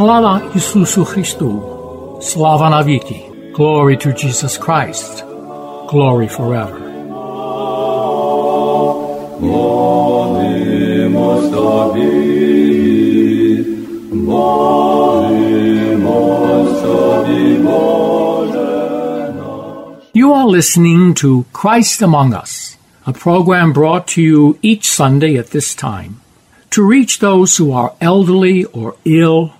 Sláva Isusu Christu. Sláva na. Glory to Jesus Christ. Glory forever. You are listening to Christ Among Us, a program brought to you each Sunday at this time to reach those who are elderly or ill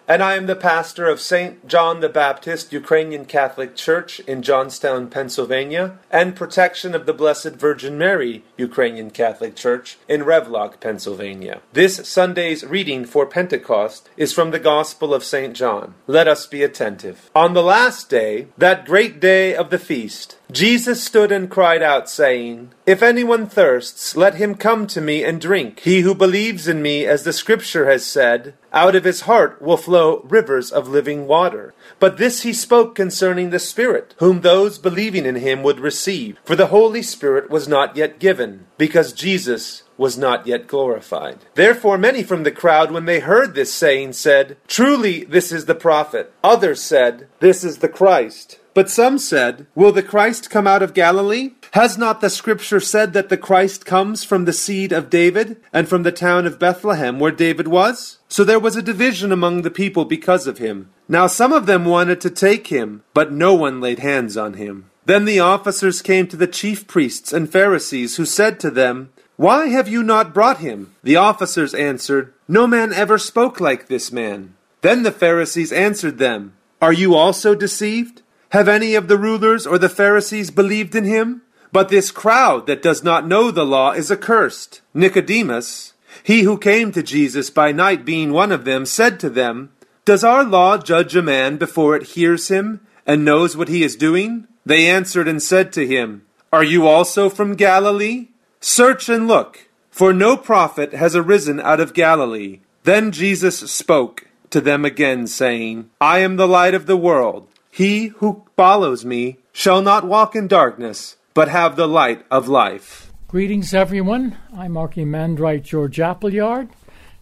and I am the pastor of St. John the Baptist Ukrainian Catholic Church in Johnstown, Pennsylvania, and Protection of the Blessed Virgin Mary Ukrainian Catholic Church in Revlock, Pennsylvania. This Sunday's reading for Pentecost is from the Gospel of St. John. Let us be attentive. On the last day, that great day of the feast, Jesus stood and cried out, saying, If anyone thirsts, let him come to me and drink. He who believes in me, as the Scripture has said, out of his heart will flow rivers of living water. But this he spoke concerning the Spirit, whom those believing in him would receive. For the Holy Spirit was not yet given, because Jesus was not yet glorified. Therefore, many from the crowd, when they heard this saying, said, Truly, this is the prophet. Others said, This is the Christ. But some said, Will the Christ come out of Galilee? Has not the Scripture said that the Christ comes from the seed of David, and from the town of Bethlehem, where David was? So there was a division among the people because of him. Now some of them wanted to take him, but no one laid hands on him. Then the officers came to the chief priests and Pharisees, who said to them, Why have you not brought him? The officers answered, No man ever spoke like this man. Then the Pharisees answered them, Are you also deceived? Have any of the rulers or the Pharisees believed in him? But this crowd that does not know the law is accursed. Nicodemus, he who came to Jesus by night being one of them, said to them, Does our law judge a man before it hears him and knows what he is doing? They answered and said to him, Are you also from Galilee? Search and look, for no prophet has arisen out of Galilee. Then Jesus spoke to them again, saying, I am the light of the world. He who follows me shall not walk in darkness, but have the light of life. Greetings, everyone. I'm Archimandrite George Appleyard,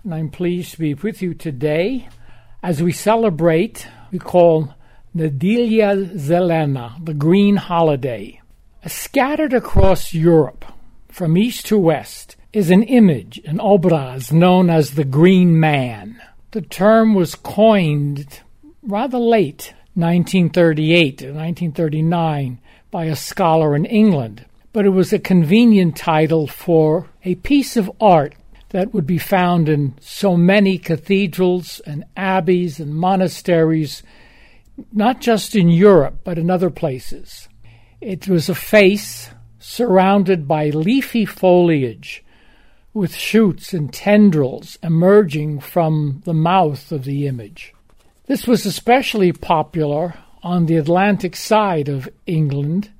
and I'm pleased to be with you today as we celebrate, we call Nedelia Zelena, the Green Holiday. Scattered across Europe, from east to west, is an image, an obraz, known as the Green Man. The term was coined rather late, 1938 to 1939, by a scholar in England, but it was a convenient title for a piece of art that would be found in so many cathedrals and abbeys and monasteries, not just in Europe, but in other places. It was a face surrounded by leafy foliage with shoots and tendrils emerging from the mouth of the image. This was especially popular on the Atlantic side of England,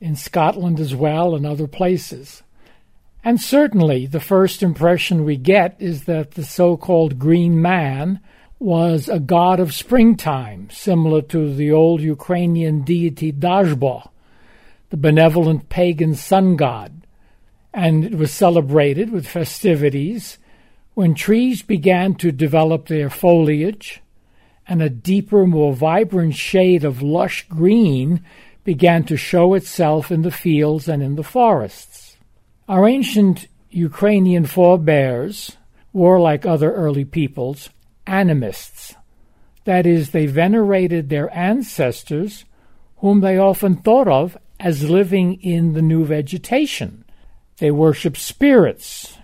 in Scotland as well, and other places. And certainly, the first impression we get is that the so called Green Man was a god of springtime, similar to the old Ukrainian deity Dazhba, the benevolent pagan sun god. And it was celebrated with festivities when trees began to develop their foliage and a deeper, more vibrant shade of lush green began to show itself in the fields and in the forests. Our ancient Ukrainian forebears were, like other early peoples, animists. That is, they venerated their ancestors, whom they often thought of as living in the new vegetation. They worshiped spirits,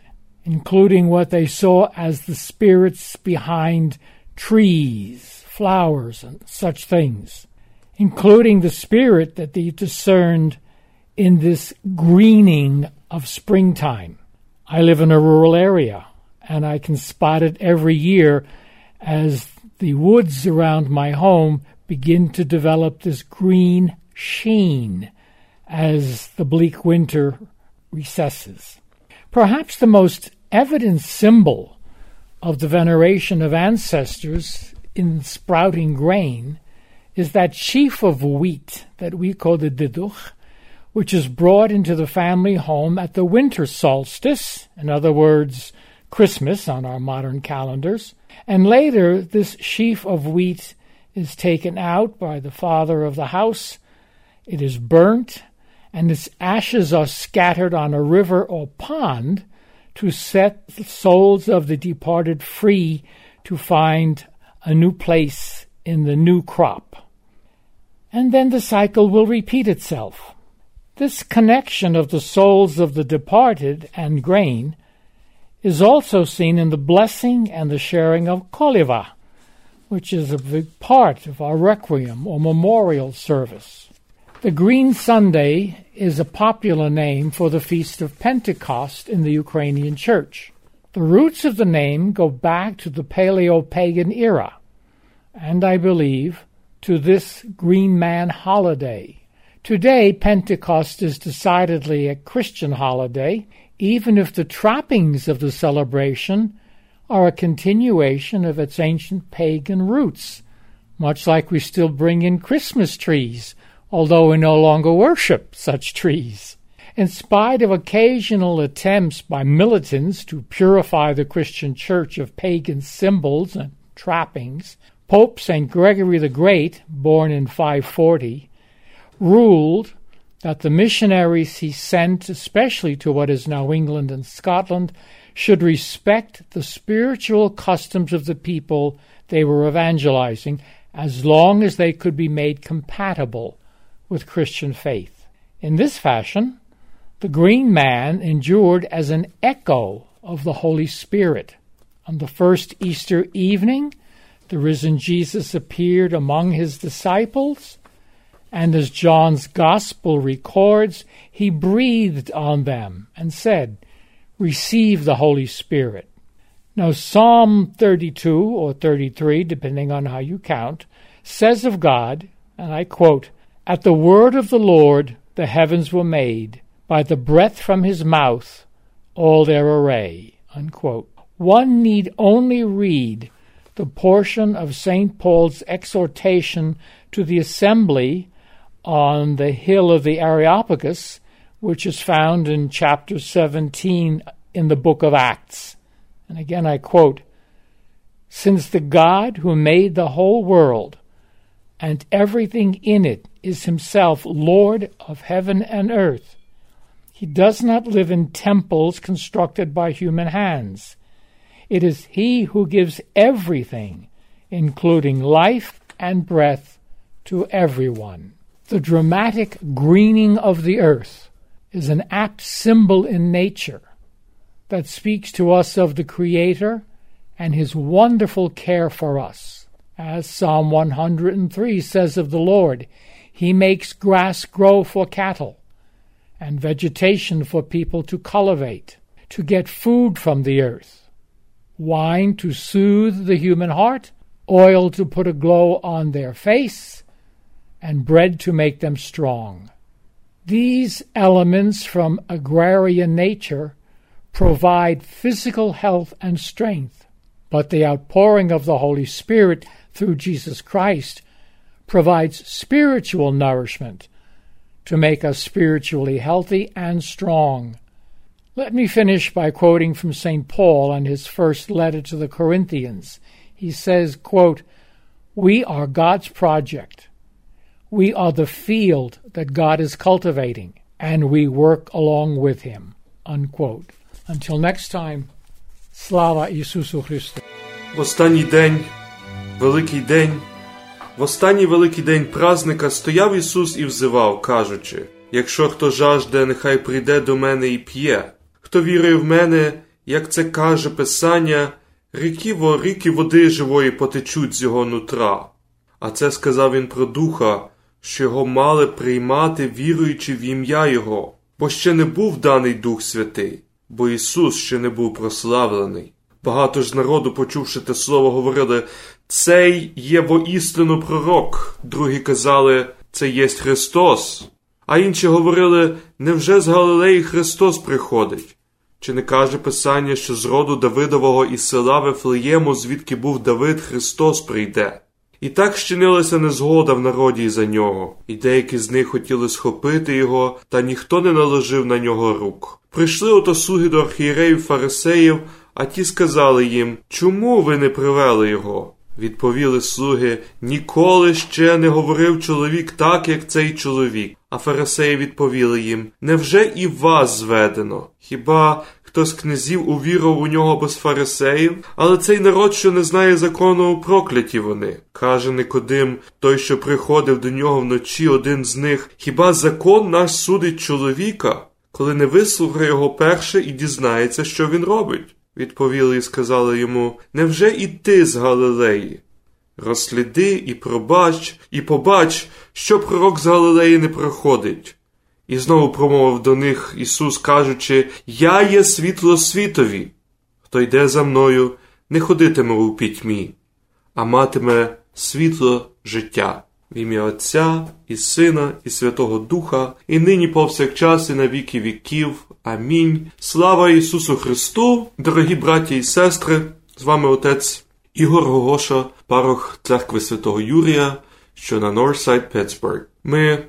including what they saw as the spirits behind trees, flowers, and such things, including the spirit that they discerned in this greening of springtime. I live in a rural area, and I can spot it every year as the woods around my home begin to develop this green sheen as the bleak winter recesses. Perhaps the most evident symbol of the veneration of ancestors in sprouting grain is that sheaf of wheat that we call the diduch, which is brought into the family home at the winter solstice, in other words, Christmas on our modern calendars, and later this sheaf of wheat is taken out by the father of the house, it is burnt, and its ashes are scattered on a river or pond to set the souls of the departed free to find a new place in the new crop. And then the cycle will repeat itself. This connection of the souls of the departed and grain is also seen in the blessing and the sharing of koliva, which is a big part of our requiem or memorial service. The Green Sunday is a popular name for the Feast of Pentecost in the Ukrainian Church. The roots of the name go back to the Paleo pagan era, and I believe to this Green Man holiday. Today, Pentecost is decidedly a Christian holiday, even if the trappings of the celebration are a continuation of its ancient pagan roots, much like we still bring in Christmas trees although we no longer worship such trees. In spite of occasional attempts by militants to purify the Christian Church of pagan symbols and trappings, Pope St. Gregory the Great, born in 540, ruled that the missionaries he sent, especially to what is now England and Scotland, should respect the spiritual customs of the people they were evangelizing as long as they could be made compatible with Christian faith. In this fashion, the green man endured as an echo of the Holy Spirit. On the first Easter evening, the risen Jesus appeared among his disciples, and as John's Gospel records, he breathed on them and said, Receive the Holy Spirit. Now, Psalm 32 or 33, depending on how you count, says of God, and I quote, at the word of the Lord the heavens were made, by the breath from his mouth all their array. Unquote. One need only read the portion of St. Paul's exhortation to the assembly on the hill of the Areopagus, which is found in chapter 17 in the book of Acts. And again I quote Since the God who made the whole world and everything in it is himself Lord of heaven and earth. He does not live in temples constructed by human hands. It is He who gives everything, including life and breath, to everyone. The dramatic greening of the earth is an apt symbol in nature that speaks to us of the Creator and His wonderful care for us. As Psalm 103 says of the Lord, He makes grass grow for cattle and vegetation for people to cultivate, to get food from the earth, wine to soothe the human heart, oil to put a glow on their face, and bread to make them strong. These elements from agrarian nature provide physical health and strength, but the outpouring of the Holy Spirit through Jesus Christ provides spiritual nourishment to make us spiritually healthy and strong. Let me finish by quoting from St. Paul in his first letter to the Corinthians. He says, quote, We are God's project. We are the field that God is cultivating, and we work along with Him. Unquote. Until next time, Slava Ісусу Христу. В останній день Великий день. В останній великий день празника стояв Ісус і взивав, кажучи: Якщо хто жажде, нехай прийде до мене і п'є. Хто вірує в мене, як це каже Писання, ріки ріки води живої потечуть з його нутра. А це сказав він про духа, що його мали приймати, віруючи в ім'я Його, бо ще не був даний Дух Святий, бо Ісус ще не був прославлений. Багато ж народу, почувши те слово, говорили цей є воістину пророк. Другі казали, це єсть Христос. А інші говорили, невже з Галилеї Христос приходить? Чи не каже Писання, що з роду Давидового із села Вифлеєму, звідки був Давид, Христос прийде? І так щинилася незгода в народі за нього, і деякі з них хотіли схопити його, та ніхто не наложив на нього рук. Прийшли ото слуги до архієреїв фарисеїв, а ті сказали їм Чому ви не привели його? Відповіли слуги Ніколи ще не говорив чоловік так, як цей чоловік. А фарисеї відповіли їм Невже і вас зведено? Хіба хто з князів увірував у нього без фарисеїв? Але цей народ, що не знає закону, прокляті вони. Каже Никодим, той, що приходив до нього вночі, один з них Хіба закон наш судить чоловіка, коли не вислухає його перше і дізнається, що він робить? Відповіли і сказали йому Невже і ти з Галилеї? Розсліди і пробач, і побач, що пророк з Галилеї не проходить. І знову промовив до них Ісус, кажучи Я є світло світові. Хто йде за мною, не ходитиме у пітьмі, а матиме світло життя. В ім'я Отця і Сина, і Святого Духа, і нині повсякчас, і на віки віків. Амінь. Слава Ісусу Христу, дорогі браті і сестри, з вами отець Ігор Гогоша, парох церкви Святого Юрія, що на Норсайд, Петсбург. Ми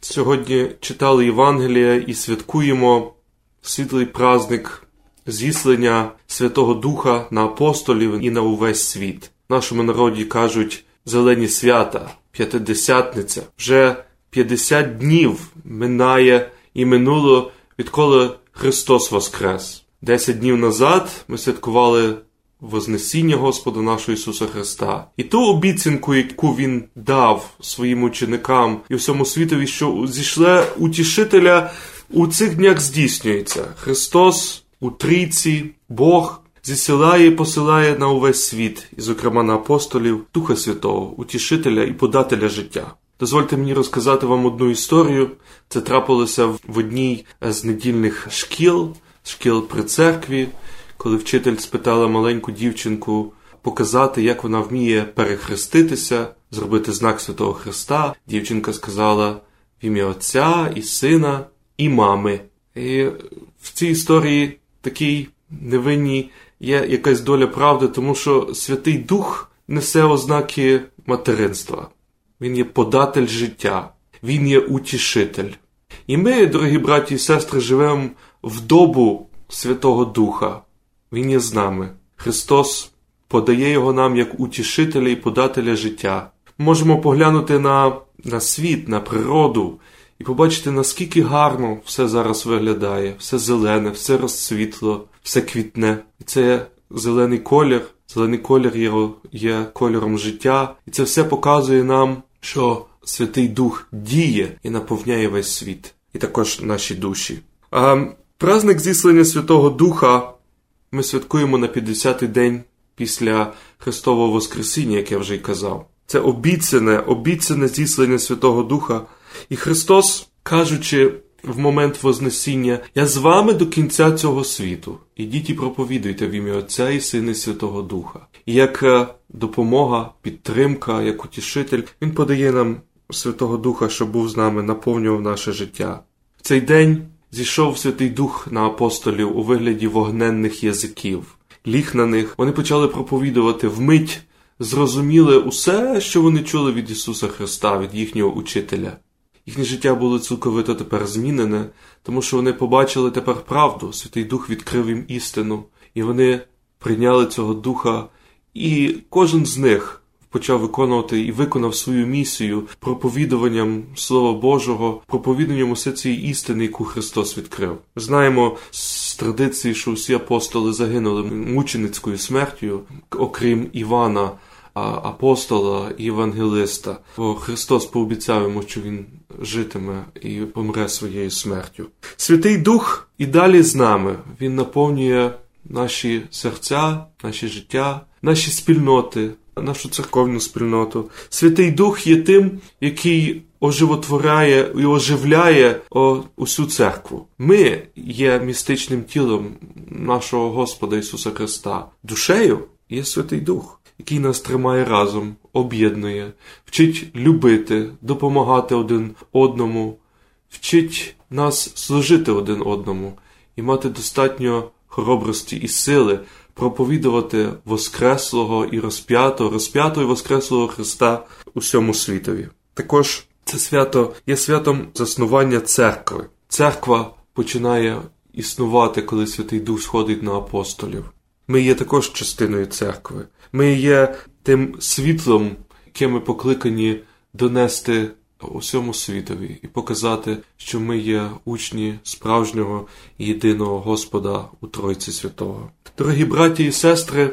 сьогодні читали Євангелія і святкуємо світлий праздник зіслення Святого Духа на апостолів і на увесь світ. В нашому народі кажуть зелені свята, п'ятидесятниця. Вже 50 днів минає і минуло, відколи Христос Воскрес. Десять днів назад ми святкували Вознесіння Господа нашого Ісуса Христа. І ту обіцянку, яку Він дав своїм ученикам і всьому світові, що зійшле утішителя у цих днях здійснюється. Христос у трійці, Бог зісилає і посилає на увесь світ, і, зокрема, на апостолів Духа Святого, утішителя і подателя життя. Дозвольте мені розказати вам одну історію. Це трапилося в одній з недільних шкіл, шкіл при церкві, коли вчитель спитала маленьку дівчинку показати, як вона вміє перехреститися, зробити знак Святого Христа. Дівчинка сказала в ім'я Отця і Сина і мами. І в цій історії такій невинній є якась доля правди, тому що Святий Дух несе ознаки материнства. Він є податель життя, він є утішитель. І ми, дорогі браті і сестри, живемо в добу Святого Духа. Він є з нами. Христос подає його нам як утішителя і подателя життя. Можемо поглянути на, на світ, на природу і побачити, наскільки гарно все зараз виглядає, все зелене, все розцвітло, все квітне. І це зелений колір. Зелений колір є, є кольором життя, і це все показує нам, що Святий Дух діє і наповняє весь світ, і також наші душі. А, Праздник зіслення Святого Духа ми святкуємо на 50-й день після Христового Воскресіння, як я вже й казав. Це обіцяне, обіцяне зіслення Святого Духа. І Христос, кажучи в момент Вознесіння, я з вами до кінця цього світу. Ідіть і проповідуйте в ім'я Отця і Сина і Святого Духа. І як е, допомога, підтримка, як утішитель, Він подає нам Святого Духа, щоб був з нами, наповнював наше життя. В цей день зійшов Святий Дух на апостолів у вигляді вогненних язиків. Ліг на них, вони почали проповідувати вмить, зрозуміли усе, що вони чули від Ісуса Христа, від їхнього учителя. Їхнє життя було цілковито тепер змінене, тому що вони побачили тепер правду, Святий Дух відкрив їм істину, і вони прийняли цього духа, і кожен з них почав виконувати і виконав свою місію проповідуванням Слова Божого, проповіданням усе цієї істини, яку Христос відкрив. Знаємо з традиції, що всі апостоли загинули мученицькою смертю, окрім Івана. Апостола і Євангелиста, бо Христос пообіцяв йому, що Він житиме і помре своєю смертю. Святий Дух і далі з нами. Він наповнює наші серця, наші життя, наші спільноти, нашу церковну спільноту. Святий Дух є тим, який оживотворяє і оживляє усю церкву. Ми є містичним тілом нашого Господа Ісуса Христа. Душею є Святий Дух. який нас тримає разом, об'єднує, вчить любити, допомагати один одному, вчить нас служити один одному і мати достатньо хоробрості і сили проповідувати Воскреслого і розп'ятого, розп'ятого і Воскреслого Христа усьому світові. Також це свято є святом заснування церкви. Церква починає існувати, коли Святий Дух сходить на апостолів. Ми є також частиною церкви. Ми є тим світлом, яке ми покликані донести усьому світові і показати, що ми є учні справжнього і єдиного Господа у Тройці Святого. Дорогі браті і сестри,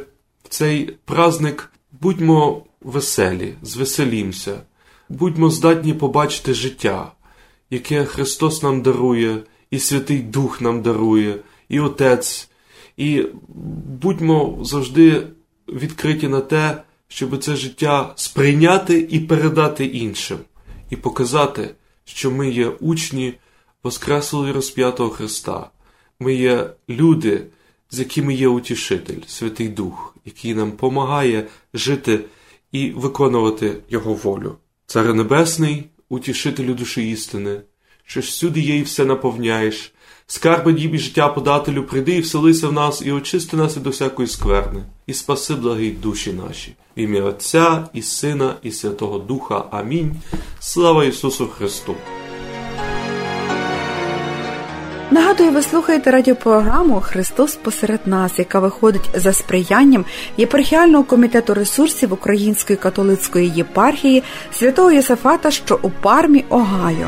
в цей праздник будьмо веселі, звеселімся, будьмо здатні побачити життя, яке Христос нам дарує, і Святий Дух нам дарує, і Отець, і будьмо завжди відкриті на те, щоб це життя сприйняти і передати іншим, і показати, що ми є учні Воскреслого розп'ятого Христа. Ми є люди, з якими є утішитель, Святий Дух, який нам помагає жити і виконувати Його волю. Цар Небесний, утішителю душі істини, що всюди є все наповняєш, скарби діб і життя подателю, прийди і вселися в нас, і очисти нас і до всякої скверни, і спаси благі душі наші. В ім'я Отця і Сина, і Святого Духа. Амінь. Слава Ісусу Христу! Нагадую, ви слухаєте радіопрограму Христос посеред нас, яка виходить за сприянням єпархіального комітету ресурсів Української католицької єпархії святого Єсафата, що у Пармі, Огайо.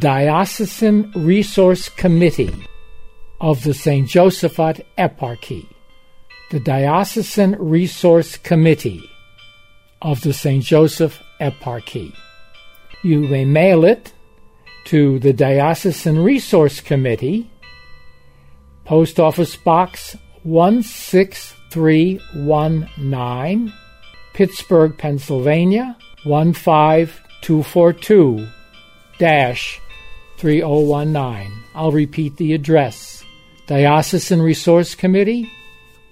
Diocesan Resource Committee of the St. Josephat Eparchy. The Diocesan Resource Committee of the St. Joseph Eparchy. You may mail it to the Diocesan Resource Committee, Post Office Box 16319, Pittsburgh, Pennsylvania 15242 dash 3019. I'll repeat the address. Diocesan Resource Committee,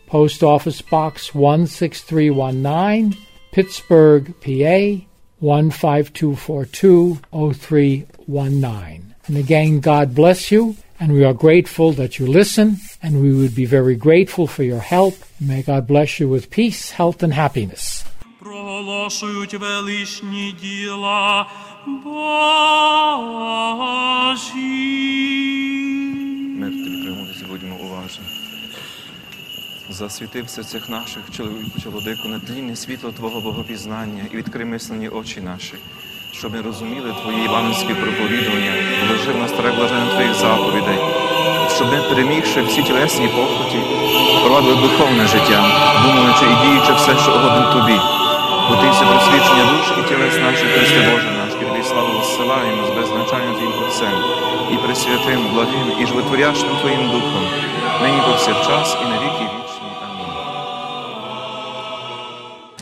Post Office Box 16319, Pittsburgh, PA 15242 0319. And again, God bless you, and we are grateful that you listen, and we would be very grateful for your help. May God bless you with peace, health, and happiness. Засвіти в серцях наших, чоловіку, чоловіку, надлінне світло Твого богопізнання і відкри мислені очі наші, щоб ми розуміли Твої іванівські проповідування, положи в нас блаження Твоїх заповідей, щоб ми, перемігши всі тілесні похоті, провадили духовне життя, думаючи і діючи все, що угодно Тобі. Бо ти все просвідчення душ і тілес наших, Христе Боже наш, славу зсилаємо з беззначанням Твоїм Отцем, і пресвятим, благим, і животворящим Твоїм Духом, нині повсякчас і на віки вічні. Амінь.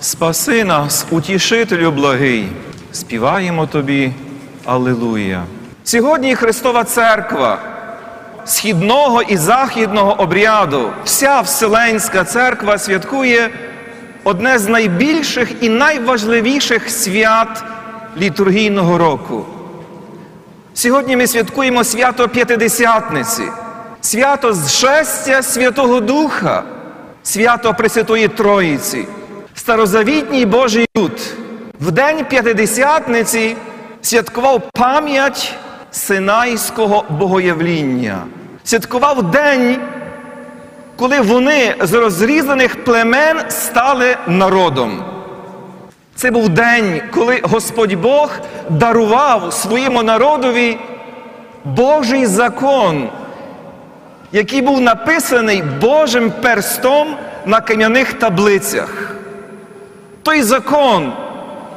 Спаси нас, утішителю благий, співаємо Тобі Аллилуйя! Сьогодні Христова Церква східного і західного обряду, вся Вселенська церква святкує одне з найбільших і найважливіших свят літургійного року. Сьогодні ми святкуємо свято П'ятидесятниці, свято зшестя Святого Духа, свято Пресвятої Троїці, старозавітній Божий люд. В день П'ятидесятниці святкував пам'ять Синайського богоявління, святкував день, коли вони з розрізаних племен стали народом. Це був день, коли Господь Бог дарував своєму народові Божий закон, який був написаний Божим перстом на кам'яних таблицях. Той закон,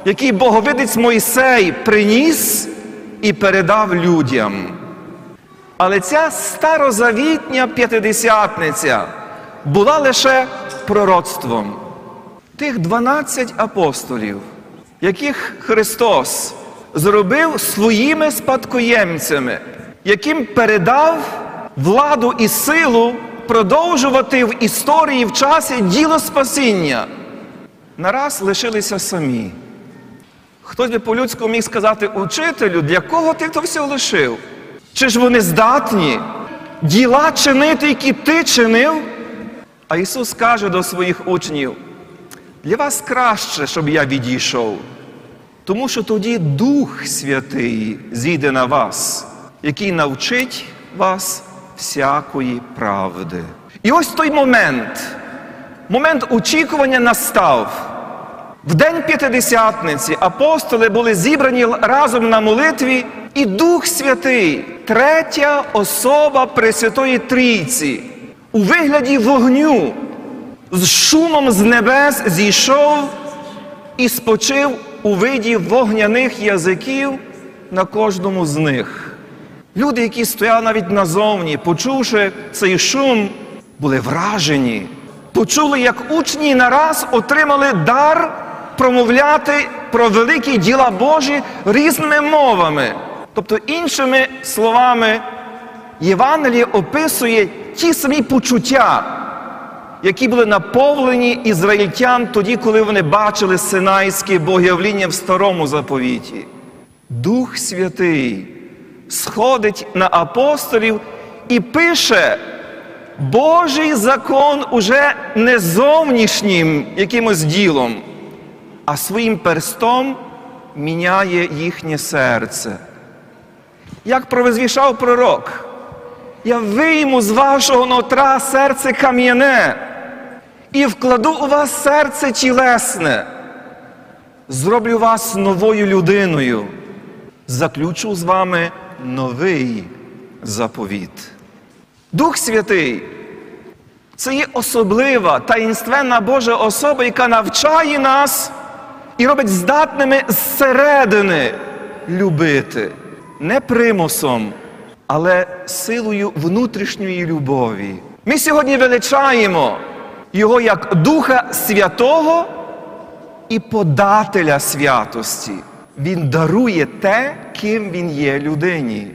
який Боговидець Мойсей приніс і передав людям. Але ця старозавітня п'ятидесятниця була лише пророцтвом. Тих 12 апостолів, яких Христос зробив своїми спадкоємцями, яким передав владу і силу продовжувати в історії в часі діло спасіння, нараз лишилися самі. Хтось би по-людському міг сказати учителю, для кого ти то все лишив? Чи ж вони здатні діла чинити, які ти чинив? А Ісус каже до своїх учнів: для вас краще, щоб я відійшов, тому що тоді Дух Святий зійде на вас, який навчить вас всякої правди. І ось той момент, момент очікування настав. В день П'ятидесятниці апостоли були зібрані разом на молитві, і Дух Святий, третя особа Пресвятої Трійці, у вигляді вогню, з шумом з небес зійшов і спочив у виді вогняних язиків на кожному з них. Люди, які стояли навіть назовні, почувши цей шум, були вражені, почули, як учні нараз отримали дар промовляти про великі діла Божі різними мовами. Тобто, іншими словами, Євангеліє описує ті самі почуття, які були наповнені ізраїльтян тоді, коли вони бачили синайське богоявління в старому заповіті. Дух Святий сходить на апостолів і пише Божий закон уже не зовнішнім якимось ділом, а своїм перстом міняє їхнє серце. Як провізвішав пророк, я вийму з вашого нутра серце кам'яне і вкладу у вас серце тілесне, зроблю вас новою людиною, заключу з вами новий заповіт. Дух Святий це є особлива таїнственна Божа особа, яка навчає нас і робить здатними зсередини любити, не примусом, але силою внутрішньої любові. Ми сьогодні величаємо Його як Духа Святого і подателя святості. Він дарує те, ким він є людині.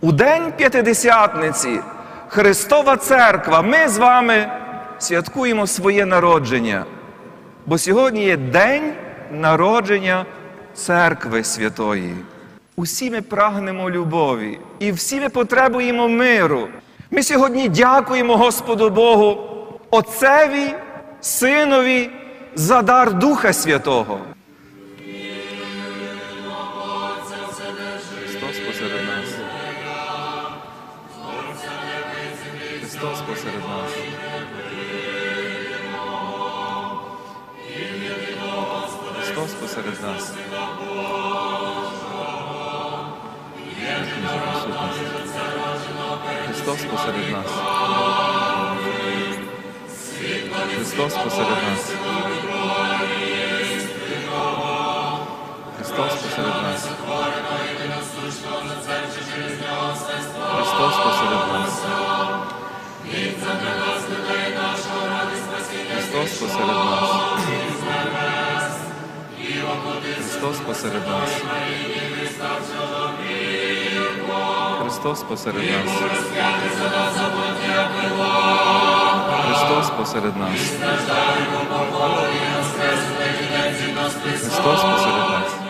У день П'ятидесятниці Христова Церква, ми з вами святкуємо своє народження. Бо сьогодні є день народження Церкви Святої. Усі ми прагнемо любові і всі ми потребуємо миру. Ми сьогодні дякуємо Господу Богу, Отцеві, Синові за дар Духа Святого. Христос посеред нас. Христос посеред нас. Христос посеред нас. Дякую за присутність. Христос посеред нас. Христос посеред нас. Христос посеред нас. Христос посеред нас. Христос посеред нас. Христос посеред нас. Христос посеред нас. Христос посеред нас. Христос посеред нас.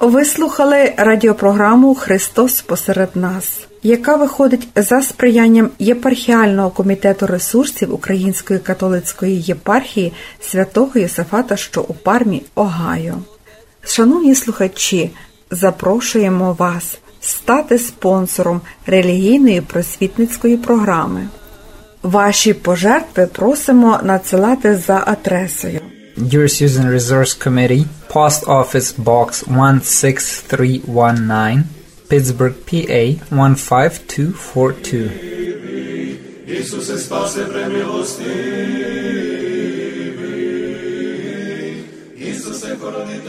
Ви слухали радіопрограму Христос посеред нас, яка виходить за сприянням єпархіального комітету ресурсів Української католицької єпархії святого Йосифата, що у Пармі, Огайо. Шановні слухачі, запрошуємо вас стати спонсором релігійної просвітницької програми. Ваші пожертви просимо надсилати за адресою. Your Susan Resource Committee, Post Office Box 16319, Pittsburgh, PA 15242. Ісусе, спаси премилостивий, Ісусе, хоронителю мій медом.